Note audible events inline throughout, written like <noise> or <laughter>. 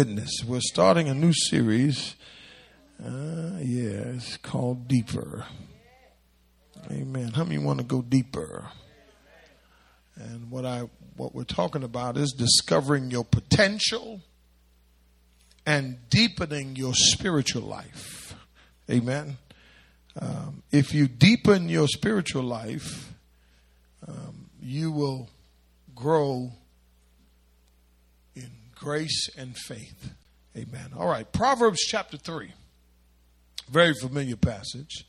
goodness. We're starting a new series. Uh, yeah, it's called Deeper. Amen. How many want to go deeper? And what I what we're talking about is discovering your potential and deepening your spiritual life. Amen. Um, if you deepen your spiritual life, um, you will grow grace and faith. Amen. All right. Proverbs chapter 3. Very familiar passage.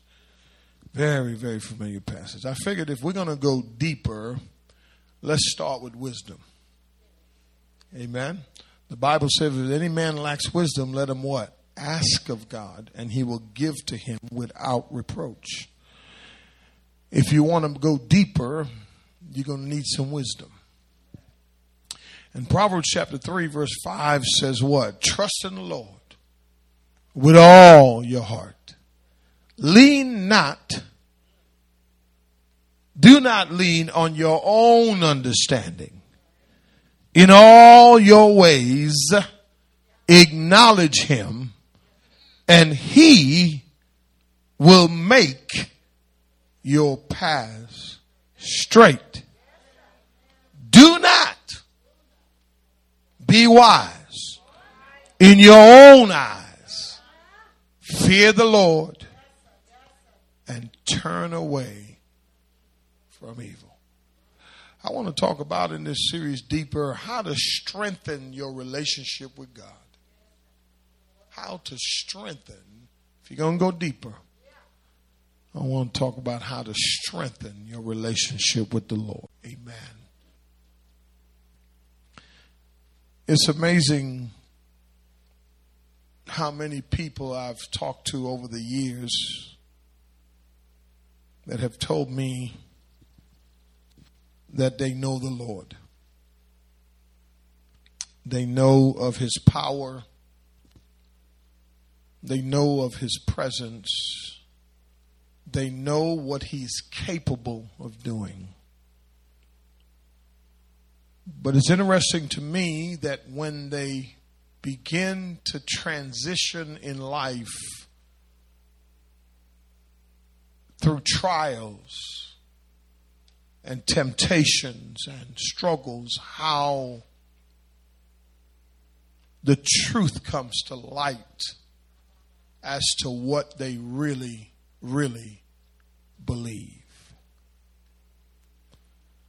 Very, very familiar passage. I figured if we're going to go deeper, let's start with wisdom. Amen. The Bible says if any man lacks wisdom, let him what? Ask of God, and he will give to him without reproach. If you want to go deeper, you're going to need some wisdom. And Proverbs chapter 3, verse 5 says what? Trust in the Lord with all your heart. Lean not, do not lean on your own understanding. In all your ways, acknowledge him, and he will make your paths straight. Do not be wise in your own eyes. Fear the Lord and turn away from evil. I want to talk about in this series deeper how to strengthen your relationship with God. How to strengthen, if you're going to go deeper, I want to talk about how to strengthen your relationship with the Lord. Amen. It's amazing how many people I've talked to over the years that have told me that they know the Lord. They know of His power. They know of His presence. They know what He's capable of doing. But it's interesting to me that when they begin to transition in life through trials and temptations and struggles, how the truth comes to light as to what they really, really believe.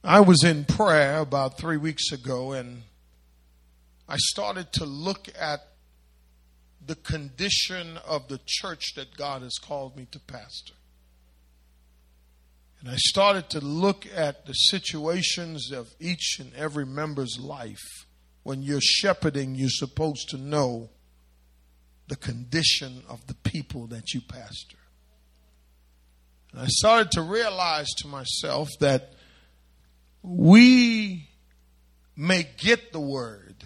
I was in prayer about three weeks ago and I started to look at the condition of the church that God has called me to pastor. And I started to look at the situations of each and every member's life. When you're shepherding, you're supposed to know the condition of the people that you pastor. And I started to realize to myself that we may get the word,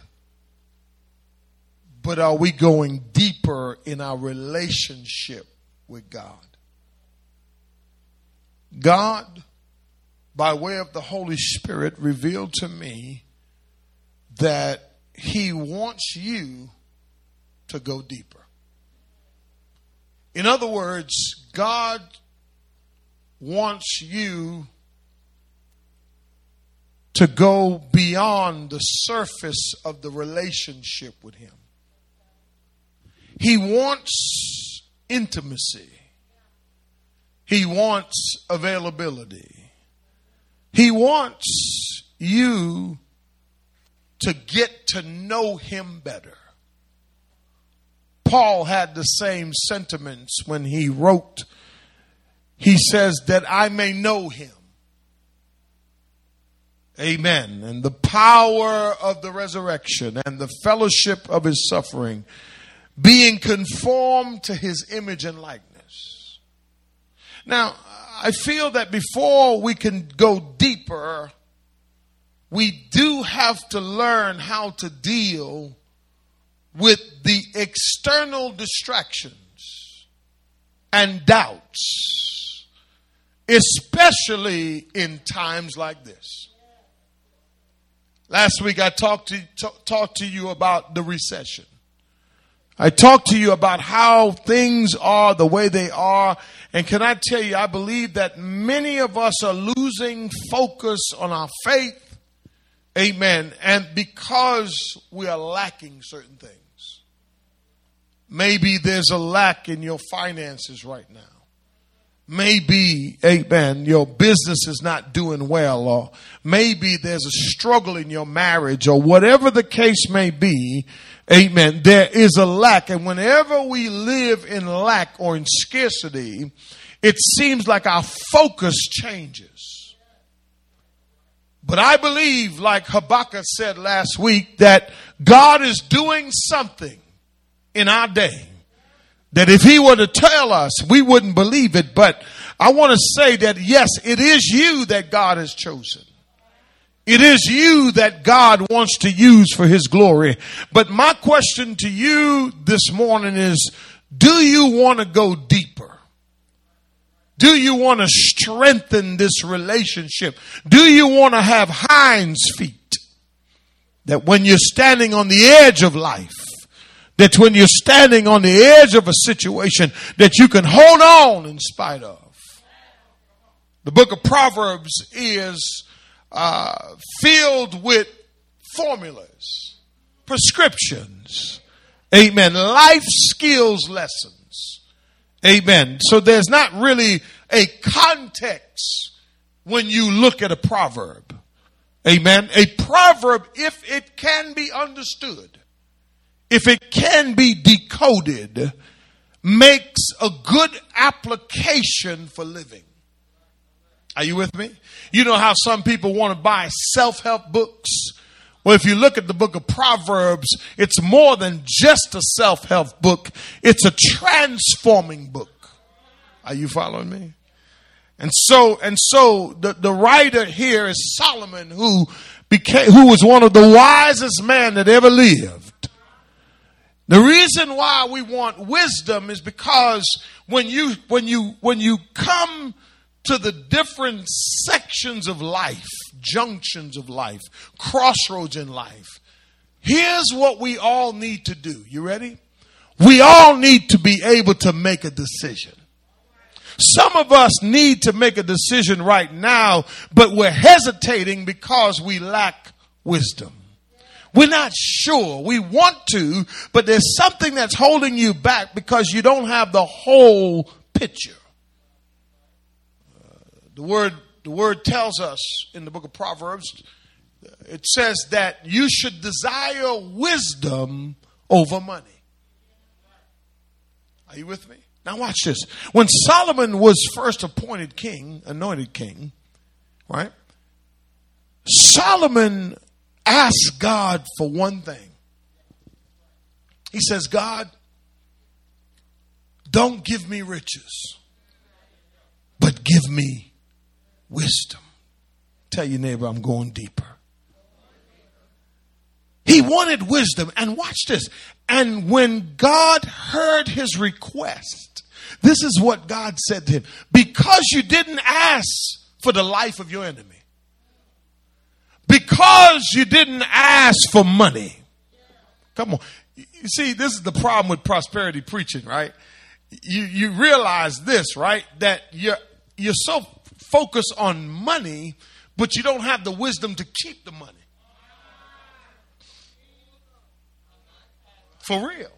but are we going deeper in our relationship with God? God, by way of the Holy Spirit, revealed to me that He wants you to go deeper. In other words, God wants you to go beyond the surface of the relationship with Him. He wants intimacy. He wants availability. He wants you to get to know Him better. Paul had the same sentiments when he wrote, he says, that I may know Him Amen. And the power of the resurrection and the fellowship of his suffering, being conformed to his image and likeness. Now, I feel that before we can go deeper, we do have to learn how to deal with the external distractions and doubts, especially in times like this. Last week I talked to talked to you about the recession. I talked to you about how things are the way they are. And can I tell you, I believe that many of us are losing focus on our faith. Amen. And because we are lacking certain things. Maybe there's a lack in your finances right now. Maybe, amen, your business is not doing well, or maybe there's a struggle in your marriage, or whatever the case may be, amen, there is a lack. And whenever we live in lack or in scarcity, it seems like our focus changes. But I believe, like Habakkuk said last week, that God is doing something in our day that if he were to tell us, we wouldn't believe it. But I want to say that yes, it is you that God has chosen. It is you that God wants to use for his glory. But my question to you this morning is, do you want to go deeper? Do you want to strengthen this relationship? Do you want to have hinds feet? That when you're standing on the edge of life, that when you're standing on the edge of a situation that you can hold on in spite of. The book of Proverbs is uh, filled with formulas, prescriptions, amen, life skills lessons, amen. So there's not really a context when you look at a proverb, amen. A proverb, if it can be understood, if it can be decoded, makes a good application for living. Are you with me? You know how some people want to buy self help books? Well, if you look at the book of Proverbs, it's more than just a self help book, it's a transforming book. Are you following me? And so, and so the, the writer here is Solomon who became, who was one of the wisest men that ever lived. The reason why we want wisdom is because when you when you when you come to the different sections of life, junctions of life, crossroads in life, here's what we all need to do. You ready? We all need to be able to make a decision. Some of us need to make a decision right now, but we're hesitating because we lack wisdom. We're not sure. We want to, but there's something that's holding you back because you don't have the whole picture. Uh, the word the word tells us in the book of Proverbs it says that you should desire wisdom over money. Are you with me? Now watch this. When Solomon was first appointed king, anointed king, right? Solomon ask God for one thing. He says, God, don't give me riches, but give me wisdom. Tell your neighbor, I'm going deeper. He wanted wisdom. And watch this. And when God heard his request, this is what God said to him because you didn't ask for the life of your enemy because you didn't ask for money. Come on. You see, this is the problem with prosperity preaching, right? You, you realize this, right? That you're, you're so focused on money, but you don't have the wisdom to keep the money. For real.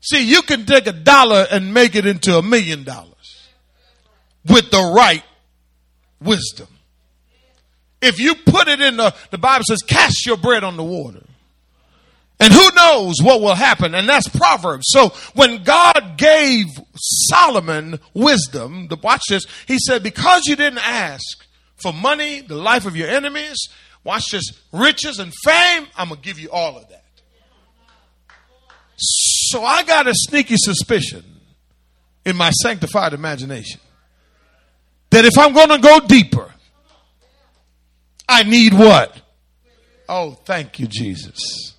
See, you can take a dollar and make it into a million dollars with the right wisdom. If you put it in the, the Bible says, cast your bread on the water. And who knows what will happen? And that's Proverbs. So when God gave Solomon wisdom, watch this, he said, because you didn't ask for money, the life of your enemies, watch this, riches and fame, I'm going to give you all of that. So I got a sneaky suspicion in my sanctified imagination that if I'm going to go deeper, I need what? Oh, thank you, Jesus.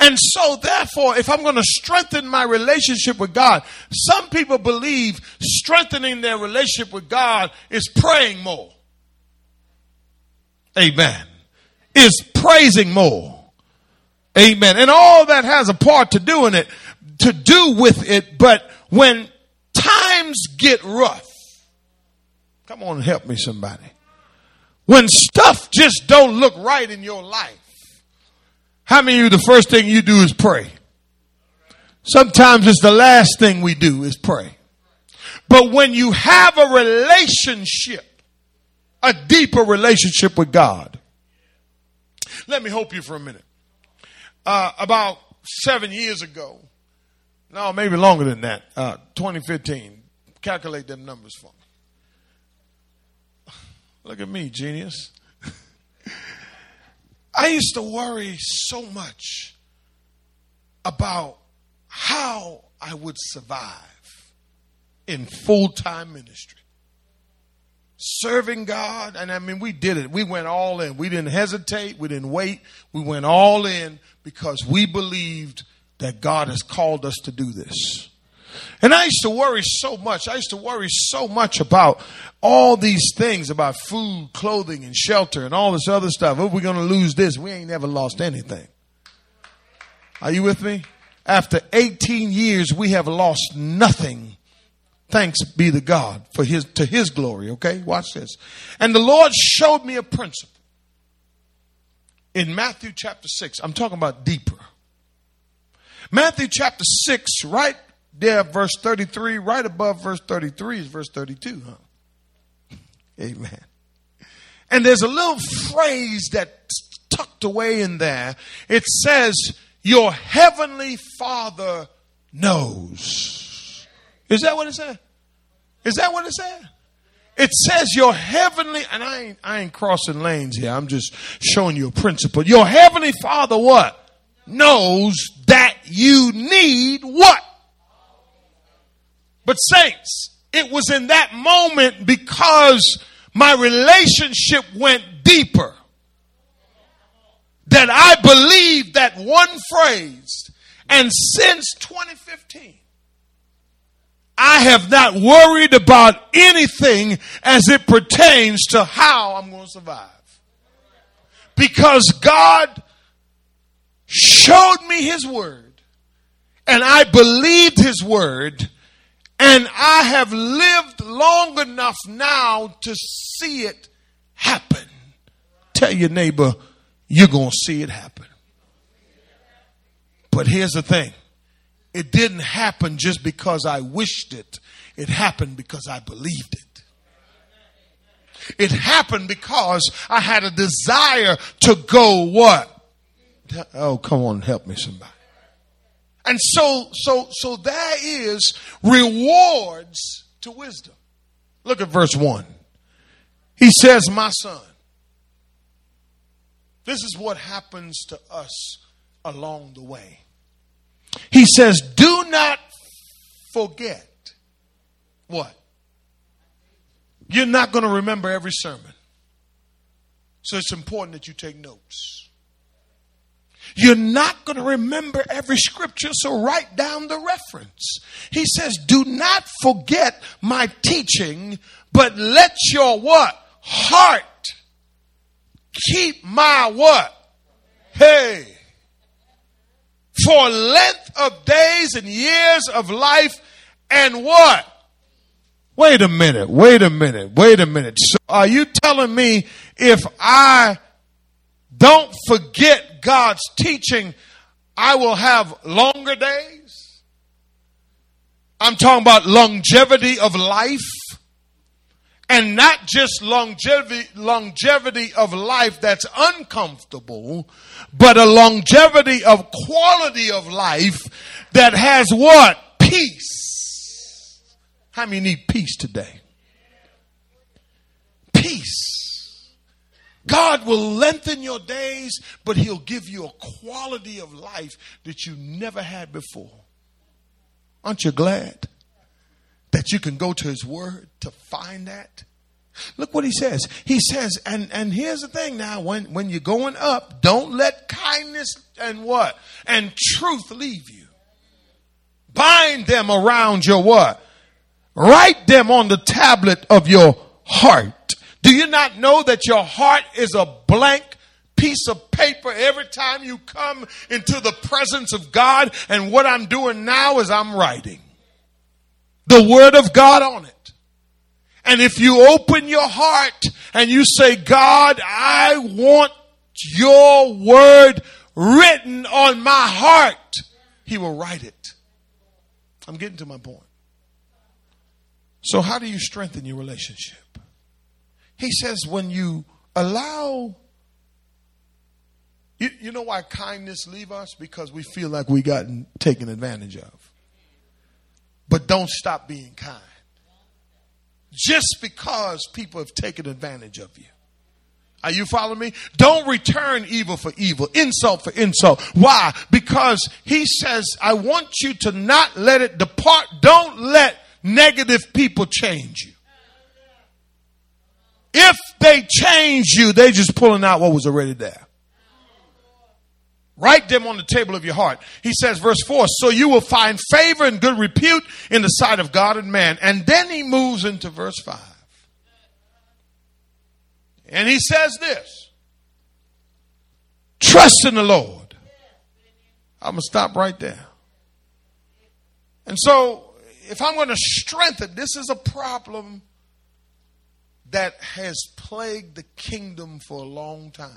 And so, therefore, if I'm going to strengthen my relationship with God, some people believe strengthening their relationship with God is praying more. Amen. Is praising more. Amen. And all that has a part to do in it, to do with it. But when times get rough, come on and help me somebody. When stuff just don't look right in your life, how many of you the first thing you do is pray? Sometimes it's the last thing we do is pray. But when you have a relationship, a deeper relationship with God, let me hope you for a minute. Uh, about seven years ago, no, maybe longer than that, uh, 2015. Calculate them numbers for me. Look at me, genius. <laughs> I used to worry so much about how I would survive in full time ministry. Serving God, and I mean, we did it. We went all in. We didn't hesitate. We didn't wait. We went all in because we believed that God has called us to do this. And I used to worry so much. I used to worry so much about all these things about food, clothing, and shelter and all this other stuff. If we're going to lose this, we ain't never lost anything. Are you with me? After 18 years, we have lost nothing. Thanks be to God for his, to his glory. Okay. Watch this. And the Lord showed me a principle in Matthew chapter 6. I'm talking about deeper. Matthew chapter 6, right there, verse 33, right above verse 33 is verse 32, huh? <laughs> Amen. And there's a little phrase that's tucked away in there. It says, Your heavenly Father knows. Is that what it said? Is that what it said? It says your heavenly, and I ain't, I ain't crossing lanes here. I'm just showing you a principle. Your heavenly Father what? Knows that you need what? But saints, it was in that moment because my relationship went deeper that I believed that one phrase. And since 2015, I have not worried about anything as it pertains to how I'm going to survive. Because God showed me His Word and I believed His Word and I have lived long enough now to see it happen. Tell your neighbor, you're going to see it happen. But here's the thing it didn't happen just because I wished it, it happened because I believed it. It happened because I had a desire to go what? Oh, come on, help me somebody. And so, so, so there is rewards to wisdom. Look at verse 1. He says, My son. This is what happens to us along the way. He says, Do not forget what? You're not going to remember every sermon. So it's important that you take notes. You're not going to remember every scripture, so write down the reference. He says, Do not forget my teaching, but let your what? Heart keep my what? Hey. For length of days and years of life and what? Wait a minute, wait a minute, wait a minute. So are you telling me if I don't forget God's teaching, I will have longer days. I'm talking about longevity of life. And not just longevity, longevity of life that's uncomfortable, but a longevity of quality of life that has what? Peace. How many need peace today? Peace. God will lengthen your days, but He'll give you a quality of life that you never had before. Aren't you glad that you can go to His Word to find that? Look what he says. He says, and, and here's the thing now, when, when you're going up, don't let kindness and what? And truth leave you. Bind them around your what? Write them on the tablet of your heart do you not know that your heart is a blank piece of paper every time you come into the presence of God. And what I'm doing now is I'm writing the word of God on it. And if you open your heart and you say, God, I want your word written on my heart, he will write it. I'm getting to my point. So, how do you strengthen your relationship? He says, when you allow, you, you know why kindness leave us? Because we feel like we gotten taken advantage of. But don't stop being kind. Just because people have taken advantage of you. Are you following me? Don't return evil for evil, insult for insult. Why? Because he says, I want you to not let it depart. Don't let negative people change you. If they change you, they're just pulling out what was already there. Write them on the table of your heart. He says, verse 4 So you will find favor and good repute in the sight of God and man. And then he moves into verse 5. And he says this Trust in the Lord. I'm going to stop right there. And so, if I'm going to strengthen, this is a problem that has plagued the kingdom for a long time.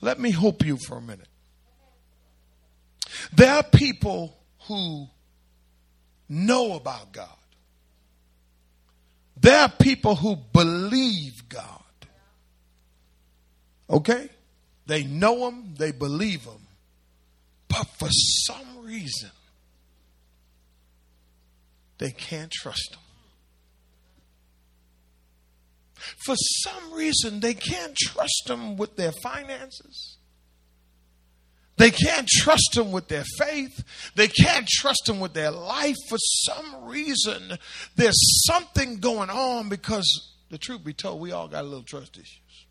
Let me hope you for a minute. There are people who know about God. There are people who believe God. Okay? They know Him, they believe Him. But for some reason, they can't trust Him. For some reason, they can't trust them with their finances. They can't trust them with their faith. They can't trust them with their life. For some reason, there's something going on because the truth be told, we all got a little trust issues.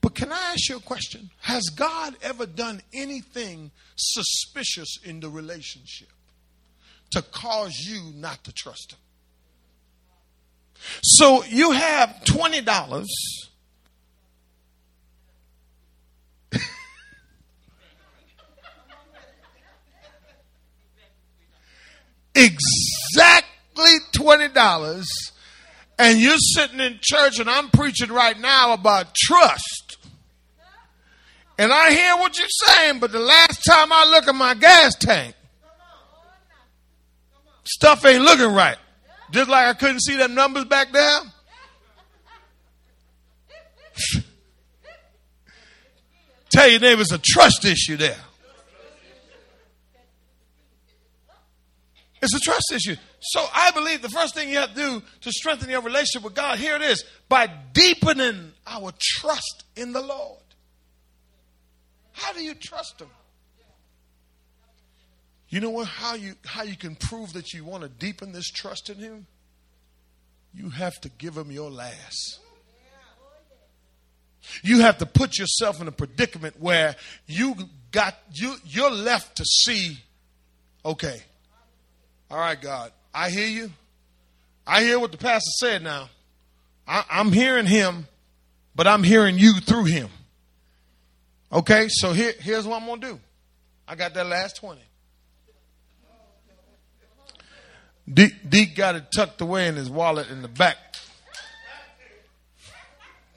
But can I ask you a question? Has God ever done anything suspicious in the relationship to cause you not to trust Him? So you have $20. exactly $20 and you're sitting in church and I'm preaching right now about trust. And I hear what you're saying, but the last time I look at my gas tank, stuff ain't looking right. Just like I couldn't see them numbers back there. <laughs> Tell your neighbor it's a trust issue there. It's a trust issue. So I believe the first thing you have to do to strengthen your relationship with God, here it is, by deepening our trust in the Lord. How do you trust Him? You know what? How you how you can prove that you want to deepen this trust in Him? You have to give Him your last. You have to put yourself in a predicament where you got you you're left to see. Okay, all right, God, I hear you. I hear what the pastor said. Now, I, I'm hearing him, but I'm hearing you through him. Okay, so here, here's what I'm gonna do. I got that last twenty. Deke, got it tucked away in his wallet in the back.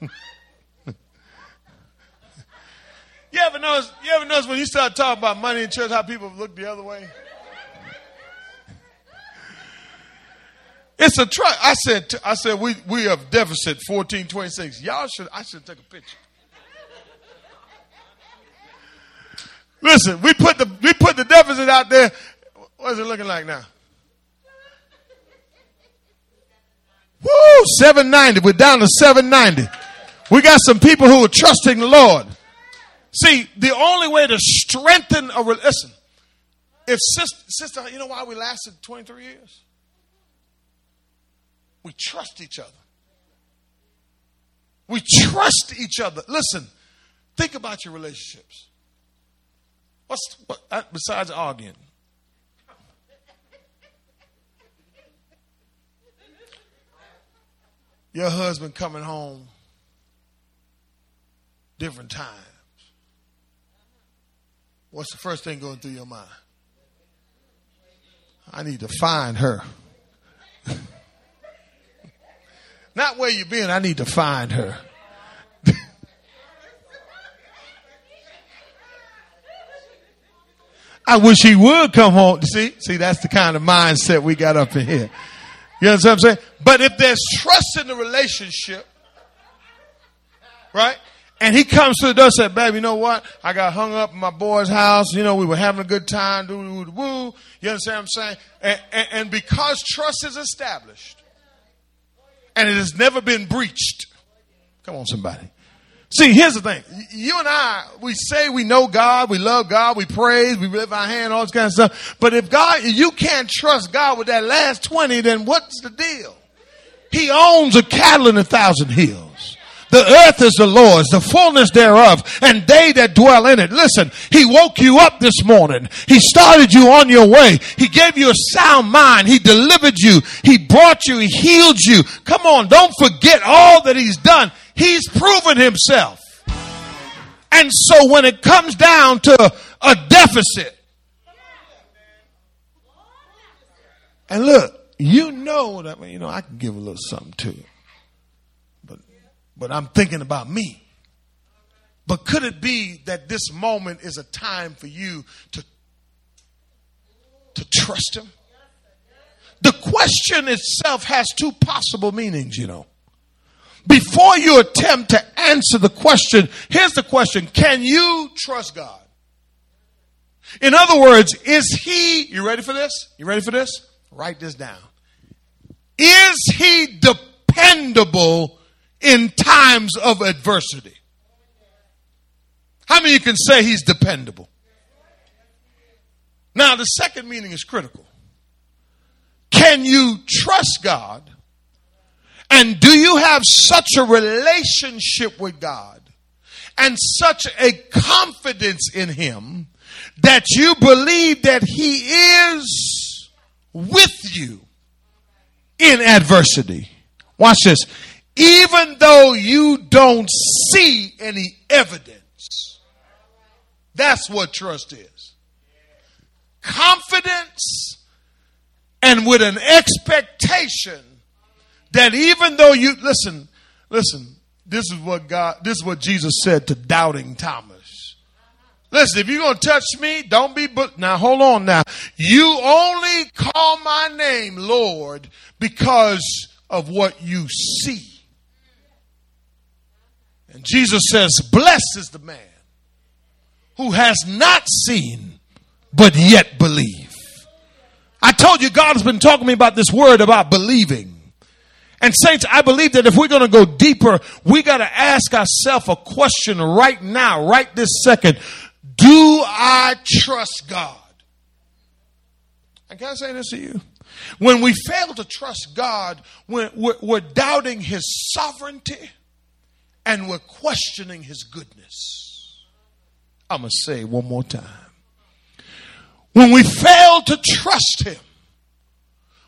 <laughs> you ever notice? You ever notice when you start talking about money in church, how people look the other way? It's a trust. I said, I said, we, we have deficit 1426. Y'all should, I should take a picture. Listen, we put the, we put the deficit out there. What's it looking like now? Woo, 790. We're down to 790. We got some people who are trusting the Lord. See, the only way to strengthen a listen, if sister, sister, you know why we lasted 23 years? We trust each other. We trust each other. Listen, think about your relationships. What's what, uh, besides arguing? Your husband coming home different times. What's the first thing going through your mind? I need to find her. <laughs> Not where you been, I need to find her. <laughs> I wish he would come home. See, see, that's the kind of mindset we got up in here. You understand what I'm saying? But if there's trust in the relationship, right? And he comes to the door and said, babe, you know what? I got hung up in my boy's house. You know, we were having a good time. Doo, doo, doo, woo. You understand what I'm saying? And, and, and because trust is established and it has never been breached. Come on, somebody. See, here's the thing. You and I, we say we know God, we love God, we praise, we lift our hand, all this kind of stuff. But if God, you can't trust God with that last 20, then what's the deal? He owns a cattle in a thousand hills. The earth is the Lord's, the fullness thereof, and they that dwell in it. Listen, He woke you up this morning. He started you on your way. He gave you a sound mind. He delivered you. He brought you. He healed you. Come on, don't forget all that He's done. He's proven himself. And so when it comes down to a deficit, and look, you know that you know I can give a little something to it, but but I'm thinking about me. But could it be that this moment is a time for you to to trust him? The question itself has two possible meanings, you know. Before you attempt to answer the question, here's the question Can you trust God? In other words, is He, you ready for this? You ready for this? Write this down. Is He dependable in times of adversity? How many you can say He's dependable? Now, the second meaning is critical. Can you trust God and do you have such a relationship with God and such a confidence in Him that you believe that He is with you in adversity? Watch this. Even though you don't see any evidence, that's what trust is. Confidence and with an expectation that even though you listen, listen, this is what God, this is what Jesus said to doubting Thomas. Listen, if you're going to touch me, don't be, but now hold on now. You only call my name Lord because of what you see. And Jesus says, blessed is the man who has not seen, but yet believe. I told you God has been talking to me about this word about believing. And saints, I believe that if we're going to go deeper, we got to ask ourselves a question right now, right this second. Do I trust God? And can I say this to you? When we fail to trust God, we're, we're, we're doubting His sovereignty and we're questioning His goodness. I'm going to say one more time. When we fail to trust Him,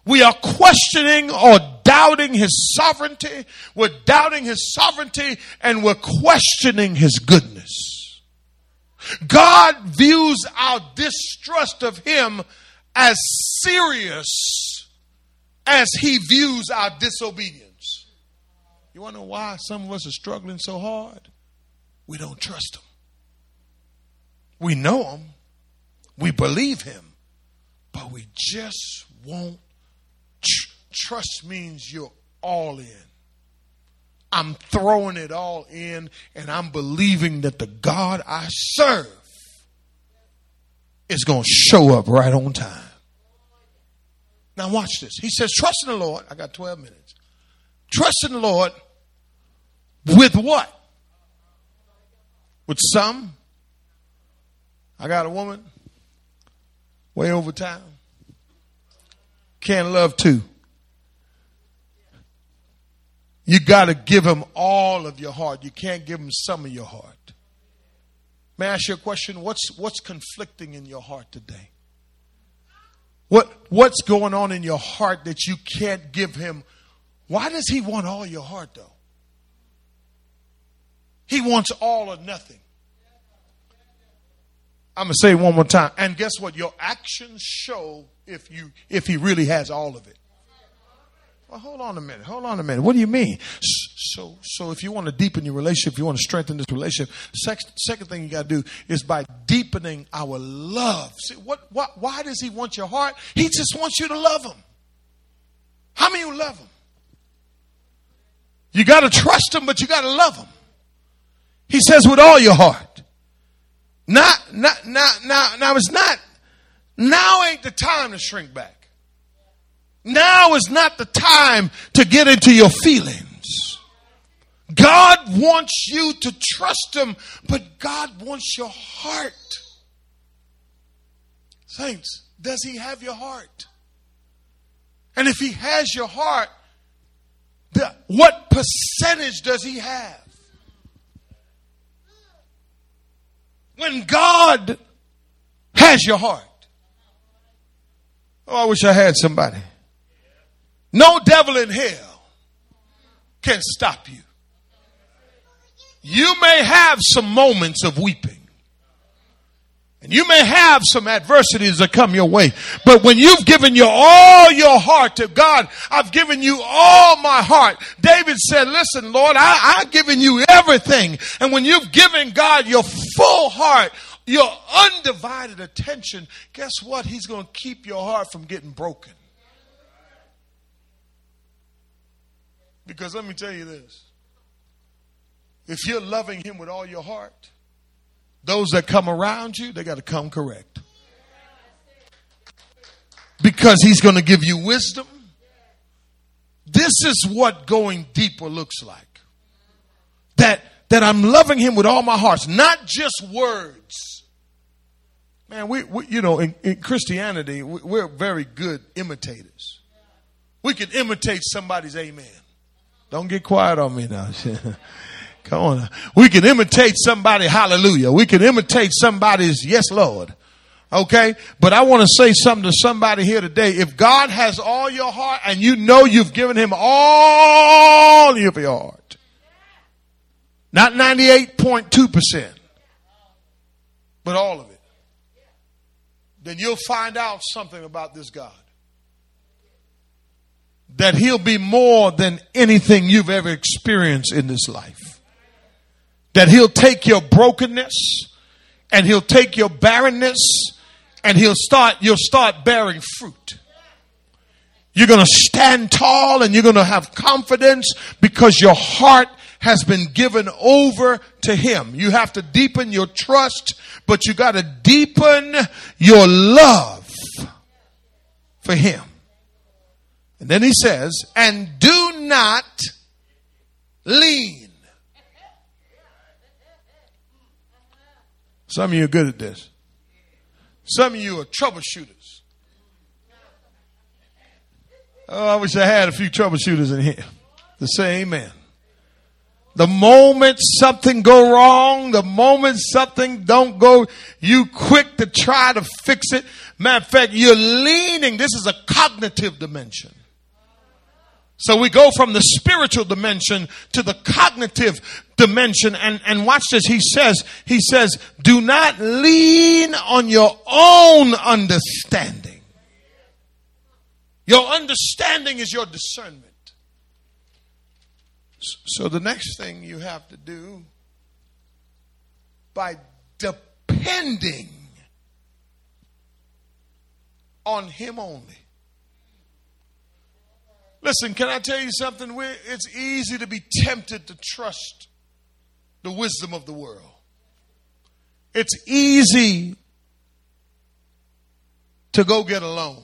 we are questioning or doubting his sovereignty. We're doubting his sovereignty and we're questioning his goodness. God views our distrust of him as serious as he views our disobedience. You want to know why some of us are struggling so hard? We don't trust him. We know him, we believe him, but we just won't trust means you're all in. I'm throwing it all in and I'm believing that the God I serve is going to show up right on time. Now, watch this. He says, Trust in the Lord. I got 12 minutes. Trust in the Lord with what? With some. I got a woman way over town can't love two. You got to give him all of your heart. You can't give him some of your heart. May I ask you a question? What's, what's conflicting in your heart today? What, what's going on in your heart that you can't give him? Why does he want all your heart, though? He wants all or nothing. I'm going to say it one more time. And guess what? Your actions show if you if he really has all of it. Well, hold on a minute. Hold on a minute. What do you mean? So, so if you want to deepen your relationship, if you want to strengthen this relationship, second, second thing you got to do is by deepening our love. See, what, what, why does he want your heart? He just wants you to love him. How many you love him? You got to trust him, but you got to love him. He says with all your heart. Not, not, not, now, now it's not, now ain't the time to shrink back. Now is not the time to get into your feelings. God wants you to trust Him, but God wants your heart. Saints, does He have your heart? And if He has your heart, the, what percentage does He have? When God has your heart. Oh, I wish I had somebody. No devil in hell can stop you. You may have some moments of weeping. And you may have some adversities that come your way. But when you've given your all your heart to God, I've given you all my heart. David said, listen, Lord, I, I've given you everything. And when you've given God your full heart, your undivided attention, guess what? He's going to keep your heart from getting broken. Because let me tell you this if you're loving Him with all your heart, those that come around you, they got to come correct. Because He's going to give you wisdom. This is what going deeper looks like. That, that I'm loving Him with all my heart, not just words. Man, we, we you know, in, in Christianity, we're very good imitators. We can imitate somebody's amen. Don't get quiet on me now. <laughs> Come on. We can imitate somebody, hallelujah. We can imitate somebody's yes, Lord. Okay? But I want to say something to somebody here today. If God has all your heart and you know you've given him all of your heart, not 98.2%, but all of it, then you'll find out something about this God that he'll be more than anything you've ever experienced in this life. That he'll take your brokenness and he'll take your barrenness and he'll start, you'll start bearing fruit. You're going to stand tall and you're going to have confidence because your heart has been given over to him. You have to deepen your trust, but you got to deepen your love for him. And then he says, and do not lean. Some of you are good at this. Some of you are troubleshooters. Oh, I wish I had a few troubleshooters in here to say amen. The moment something go wrong, the moment something don't go, you quick to try to fix it. Matter of fact, you're leaning. This is a cognitive dimension. So we go from the spiritual dimension to the cognitive dimension. And, and watch this. He says, he says, do not lean on your own understanding. Your understanding is your discernment. So the next thing you have to do by depending on Him only Listen, can I tell you something? It's easy to be tempted to trust the wisdom of the world. It's easy to go get a loan.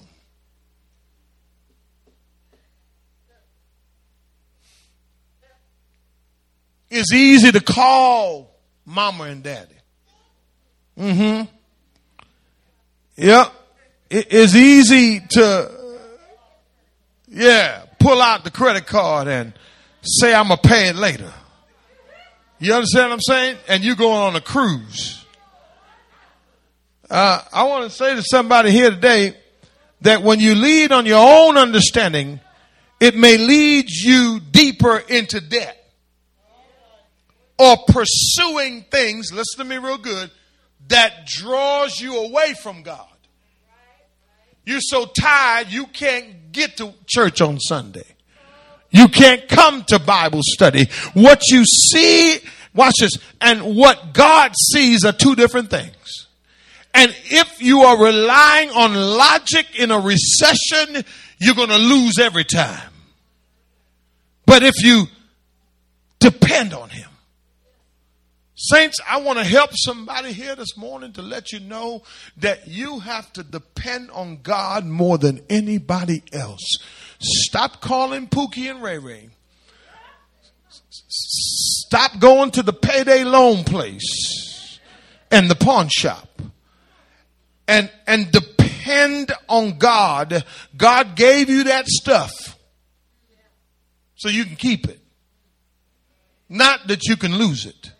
It's easy to call mama and daddy. Mm-hmm. Yep. It's easy to yeah, pull out the credit card and say, I'm going to pay it later. You understand what I'm saying? And you going on a cruise. Uh, I want to say to somebody here today that when you lead on your own understanding, it may lead you deeper into debt. or pursuing things, listen to me real good, that draws you away from God. You're so tired you can't get to church on Sunday. You can't come to Bible study. What you see, watch this, and what God sees are two different things. And if you are relying on logic in a recession, you're going to lose every time. But if you depend on Him, Saints, I want to help somebody here this morning to let you know that you have to depend on God more than anybody else. Stop calling Pookie and Ray Ray. Stop going to the payday loan place and the pawn shop. And, and depend on God. God gave you that stuff so you can keep it. Not that you can lose it.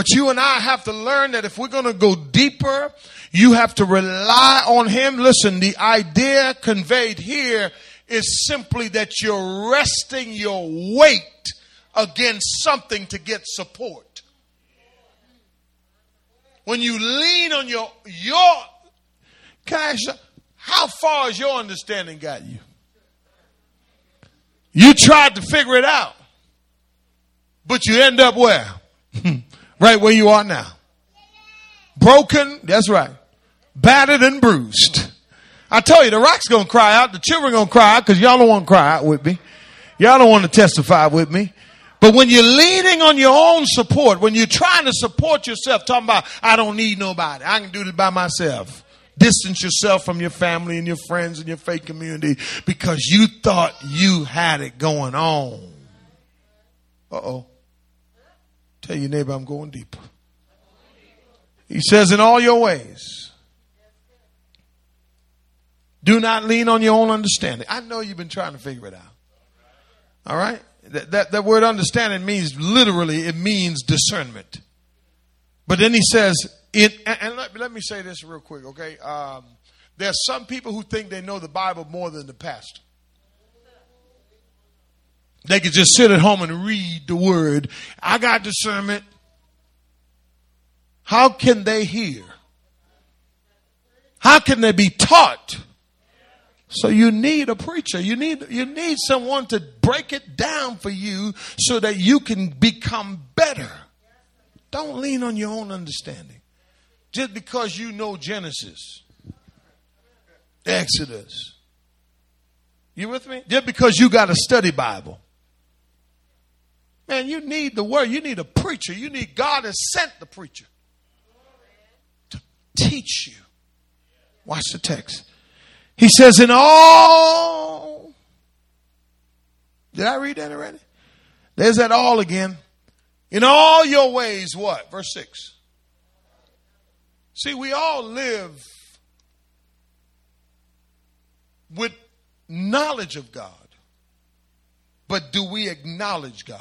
But you and I have to learn that if we're going to go deeper, you have to rely on Him. Listen, the idea conveyed here is simply that you're resting your weight against something to get support. When you lean on your, your, can how far has your understanding got you? You tried to figure it out, but you end up where? <laughs> right where you are now. Broken, that's right. Battered and bruised. I tell you, the rock's gonna cry out, the children gonna cry out because y'all don't want to cry out with me. Y'all don't want to testify with me. But when you're leaning on your own support, when you're trying to support yourself, talking about, I don't need nobody, I can do this by myself. Distance yourself from your family and your friends and your faith community because you thought you had it going on. Uh oh. Tell your neighbor, I'm going deeper. He says, in all your ways, do not lean on your own understanding. I know you've been trying to figure it out. All right? That, that, that word understanding means literally, it means discernment. But then he says, it, and let, let me say this real quick, okay? Um, there's some people who think they know the Bible more than the pastor. They could just sit at home and read the word. I got discernment. How can they hear? How can they be taught? So you need a preacher. You need, you need someone to break it down for you so that you can become better. Don't lean on your own understanding. Just because you know Genesis, Exodus. You with me? Just because you got a study Bible. Man, you need the word. You need a preacher. You need God has sent the preacher to teach you. Watch the text. He says, in all. Did I read that already? There's that all again. In all your ways, what? Verse 6. See, we all live with knowledge of God, but do we acknowledge God?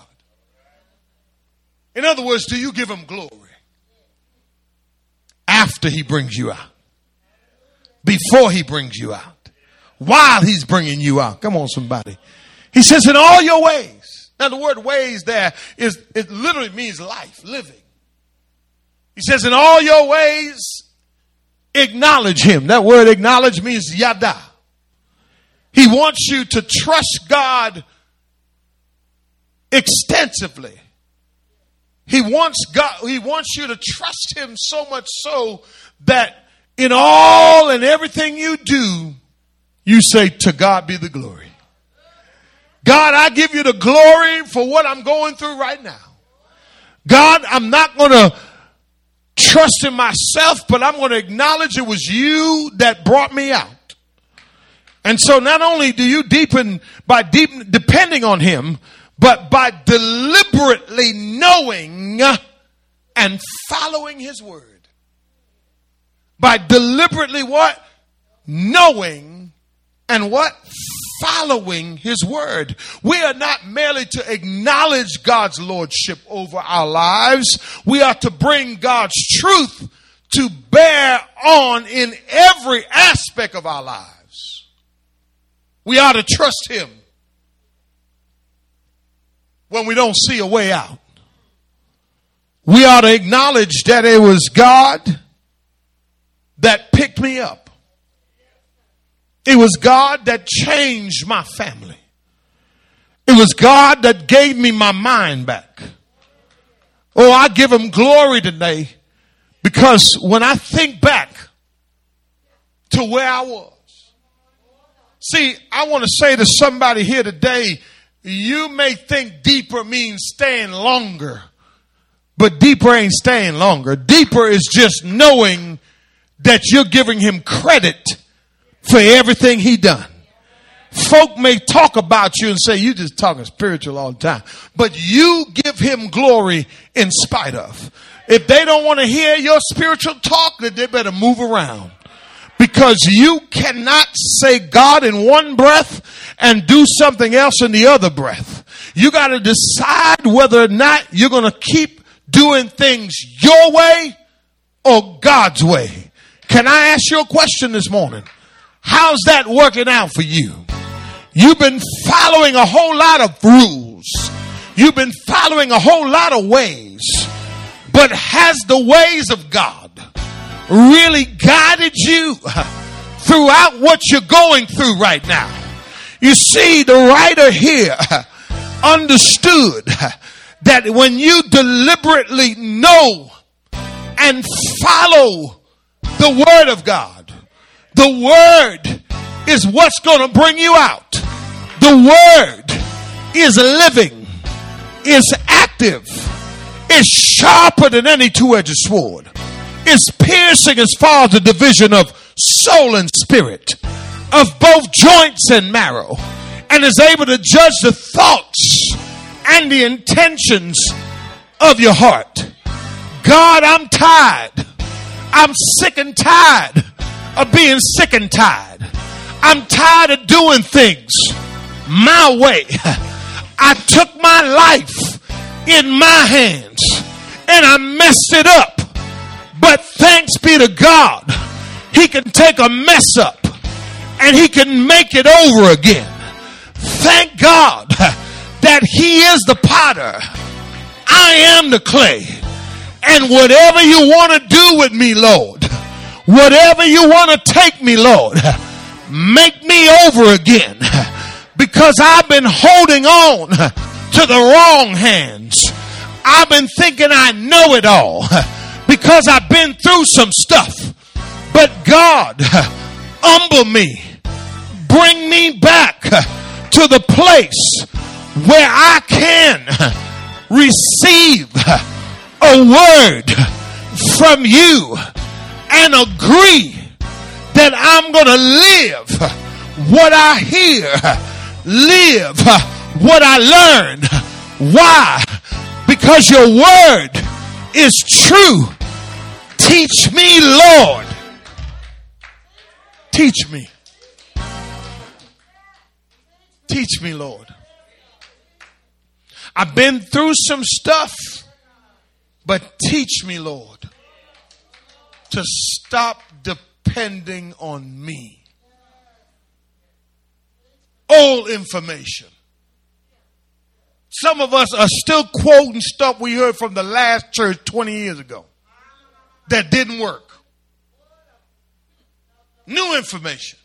In other words, do you give him glory after he brings you out? Before he brings you out? While he's bringing you out? Come on, somebody. He says, in all your ways. Now, the word ways there is, it literally means life, living. He says, in all your ways, acknowledge him. That word acknowledge means yada. He wants you to trust God extensively. He wants God, he wants you to trust him so much so that in all and everything you do, you say, To God be the glory. God, I give you the glory for what I'm going through right now. God, I'm not going to trust in myself, but I'm going to acknowledge it was you that brought me out. And so not only do you deepen by deep depending on him, but by deliberately knowing and following his word. By deliberately what? Knowing and what? Following his word. We are not merely to acknowledge God's lordship over our lives. We are to bring God's truth to bear on in every aspect of our lives. We are to trust him when we don't see a way out. we ought to acknowledge that it was God that picked me up. It was God that changed my family. It was God that gave me my mind back. Oh, I give him glory today because when I think back to where I was, see, I want to say to somebody here today, you may think deeper means staying longer, but deeper ain't staying longer. Deeper is just knowing that you're giving him credit for everything he done. Folk may talk about you and say you just talking spiritual all the time, but you give him glory in spite of. If they don't want to hear your spiritual talk, then they better move around. Because you cannot say God in one breath and do something else in the other breath. You got to decide whether or not you're going to keep doing things your way or God's way. Can I ask you a question this morning? How's that working out for you? You've been following a whole lot of rules. You've been following a whole lot of ways. But has the ways of God really guided you throughout what you're going through right now? You see, the writer here understood that when you deliberately know and follow the Word of God. The Word is what's going to bring you out. The Word is living, is active, is sharper than any two edged sword, is piercing as far as the division of soul and spirit, of both joints and marrow, and is able to judge the thoughts and the intentions of your heart. God, I'm tired I'm sick and tired of being sick and tired. I'm tired of doing things my way. <laughs> I took my life in my hands and I messed it up. But thanks be to God, He can take a mess up and He can make it over again. Thank God that He is the potter. I am the clay. And whatever you want to do with me, Lord, whatever you want to take me, Lord, make me over again because I've been holding on to the wrong hands. I've been thinking I know it all because I've been through some stuff. But God, <laughs> humble me, bring me back to the place where I can <laughs> receive a word from you and agree that I'm going to live what I hear, live what I learn. Why? Because your word is true. Teach me, Lord. Teach me. Teach me, Lord. I've been through some stuff but teach me, Lord, to stop depending on me. Old information. Some of us are still quoting stuff we heard from the last church 20 years ago that didn't work. New information.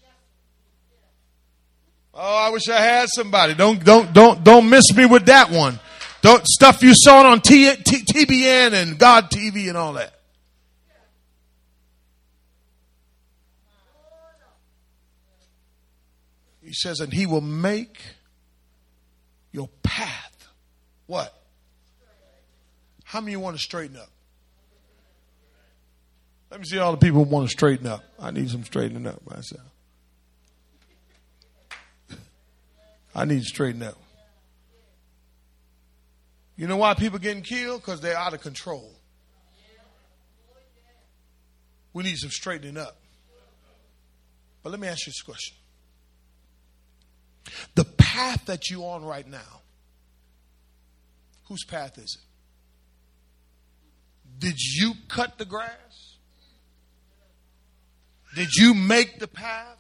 Oh, I wish I had somebody. Don't don't don't don't miss me with that one. Don't, stuff you saw on T, T, TBN and God TV and all that. He says, and he will make your path what? How many you want to straighten up? Let me see all the people who want to straighten up. I need some straightening up myself. I need to straighten up. You know why people getting killed? Because they're out of control. We need some straightening up. But let me ask you this question. The path that you're on right now, whose path is it? Did you cut the grass? Did you make the path?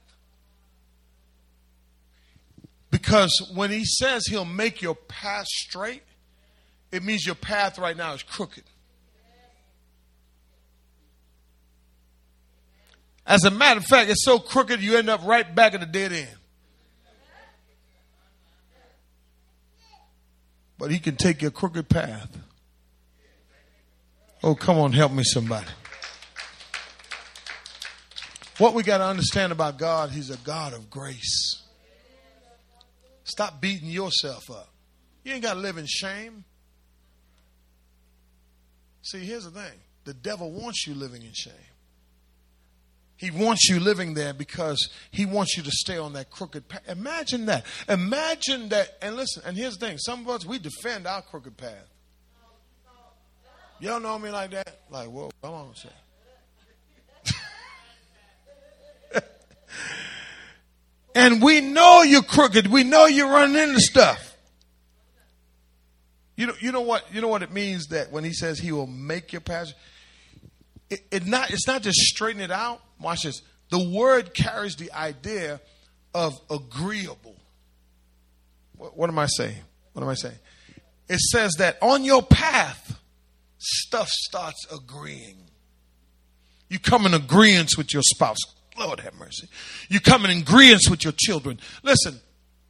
Because when he says he'll make your path straight, it means your path right now is crooked. As a matter of fact, it's so crooked you end up right back at the dead end. But he can take your crooked path. Oh, come on, help me, somebody. What we got to understand about God, He's a God of grace. Stop beating yourself up. You ain't got to live in shame. See, here's the thing the devil wants you living in shame. He wants you living there because he wants you to stay on that crooked path. Imagine that. Imagine that. And listen, and here's the thing some of us, we defend our crooked path. Y'all know me like that? Like, whoa, come on, say. And we know you're crooked. We know you're running into stuff. You know, you know what? You know what it means that when he says he will make your path. It, it not. It's not just straighten it out. Watch this. The word carries the idea of agreeable. What, what am I saying? What am I saying? It says that on your path, stuff starts agreeing. You come in agreement with your spouse. Lord have mercy. You come in agreement with your children. Listen,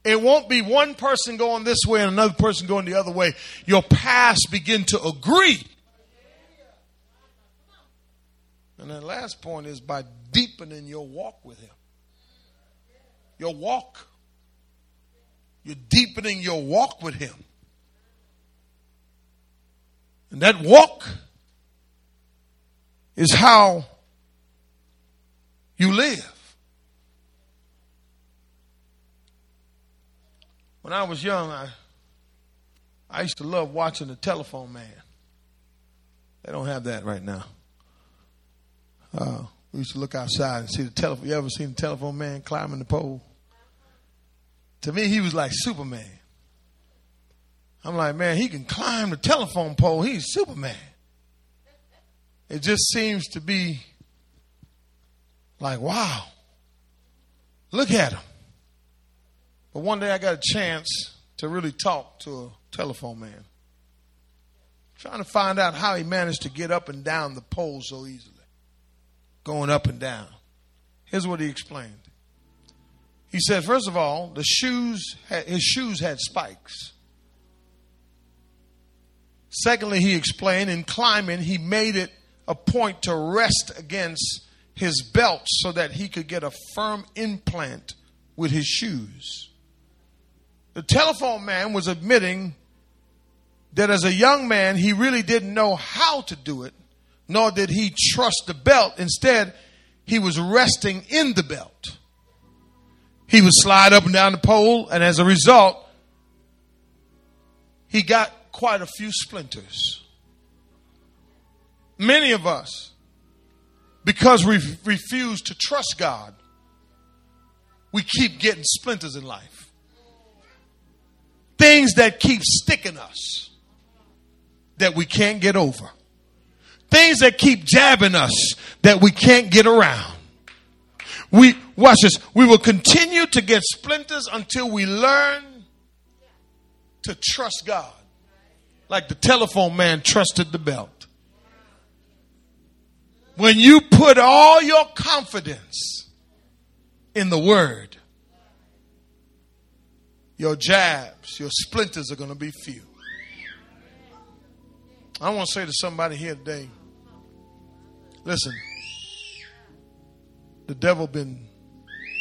it won't be one person going this way and another person going the other way. Your paths begin to agree. And the last point is by deepening your walk with Him. Your walk. You're deepening your walk with Him. And that walk is how you live. When I was young, I, I used to love watching the telephone man. They don't have that right now. Uh, we used to look outside and see the telephone. You ever seen the telephone man climbing the pole? To me, he was like Superman. I'm like, man, he can climb the telephone pole. He's Superman. It just seems to be like, wow, look at him. But one day I got a chance to really talk to a telephone man. Trying to find out how he managed to get up and down the pole so easily. Going up and down. Here's what he explained. He said, first of all, the shoes, his shoes had spikes. Secondly, he explained in climbing, he made it a point to rest against his belt so that he could get a firm implant with his shoes. The telephone man was admitting that as a young man, he really didn't know how to do it, nor did he trust the belt. Instead, he was resting in the belt. He would slide up and down the pole, and as a result, he got quite a few splinters. Many of us, because we refuse to trust God, we keep getting splinters in life things that keep sticking us that we can't get over. Things that keep jabbing us that we can't get around. We, watch this, we will continue to get splinters until we learn to trust God. Like the telephone man trusted the belt. When you put all your confidence in the word, your jabs, your splinters are going to be few. I want to say to somebody here today listen, the devil been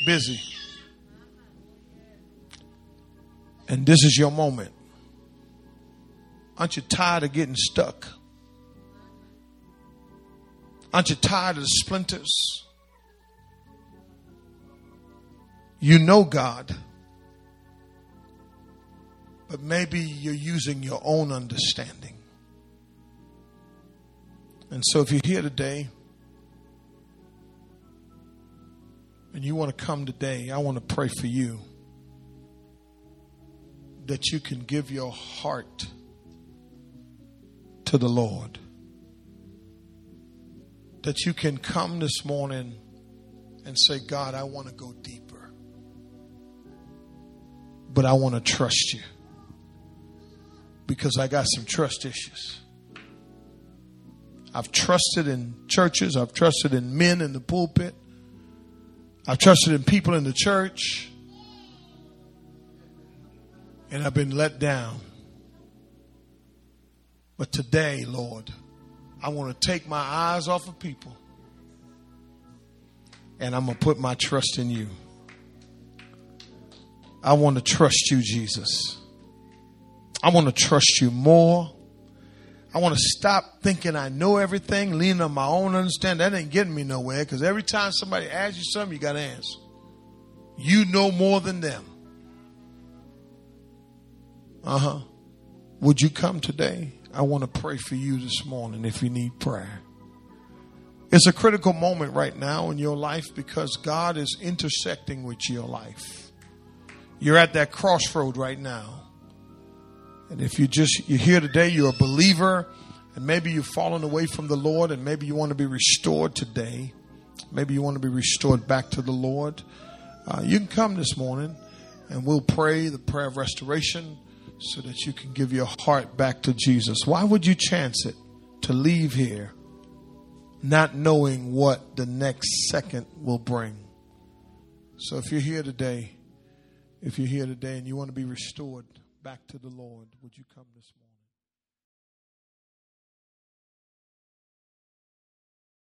busy. And this is your moment. Aren't you tired of getting stuck? Aren't you tired of the splinters? You know God but maybe you're using your own understanding. And so, if you're here today and you want to come today, I want to pray for you that you can give your heart to the Lord. That you can come this morning and say, God, I want to go deeper, but I want to trust you because I got some trust issues. I've trusted in churches, I've trusted in men in the pulpit, I've trusted in people in the church, and I've been let down. But today, Lord, I want to take my eyes off of people and I'm going to put my trust in you. I want to trust you, Jesus. I want to trust you more. I want to stop thinking I know everything, leaning on my own understanding. That ain't getting me nowhere because every time somebody asks you something, you got to answer. You know more than them. Uh huh. Would you come today? I want to pray for you this morning if you need prayer. It's a critical moment right now in your life because God is intersecting with your life. You're at that crossroad right now. And if you just you're here today, you're a believer, and maybe you've fallen away from the Lord, and maybe you want to be restored today. Maybe you want to be restored back to the Lord. Uh, you can come this morning, and we'll pray the prayer of restoration so that you can give your heart back to Jesus. Why would you chance it to leave here not knowing what the next second will bring? So if you're here today, if you're here today and you want to be restored back to the Lord, would you come this morning?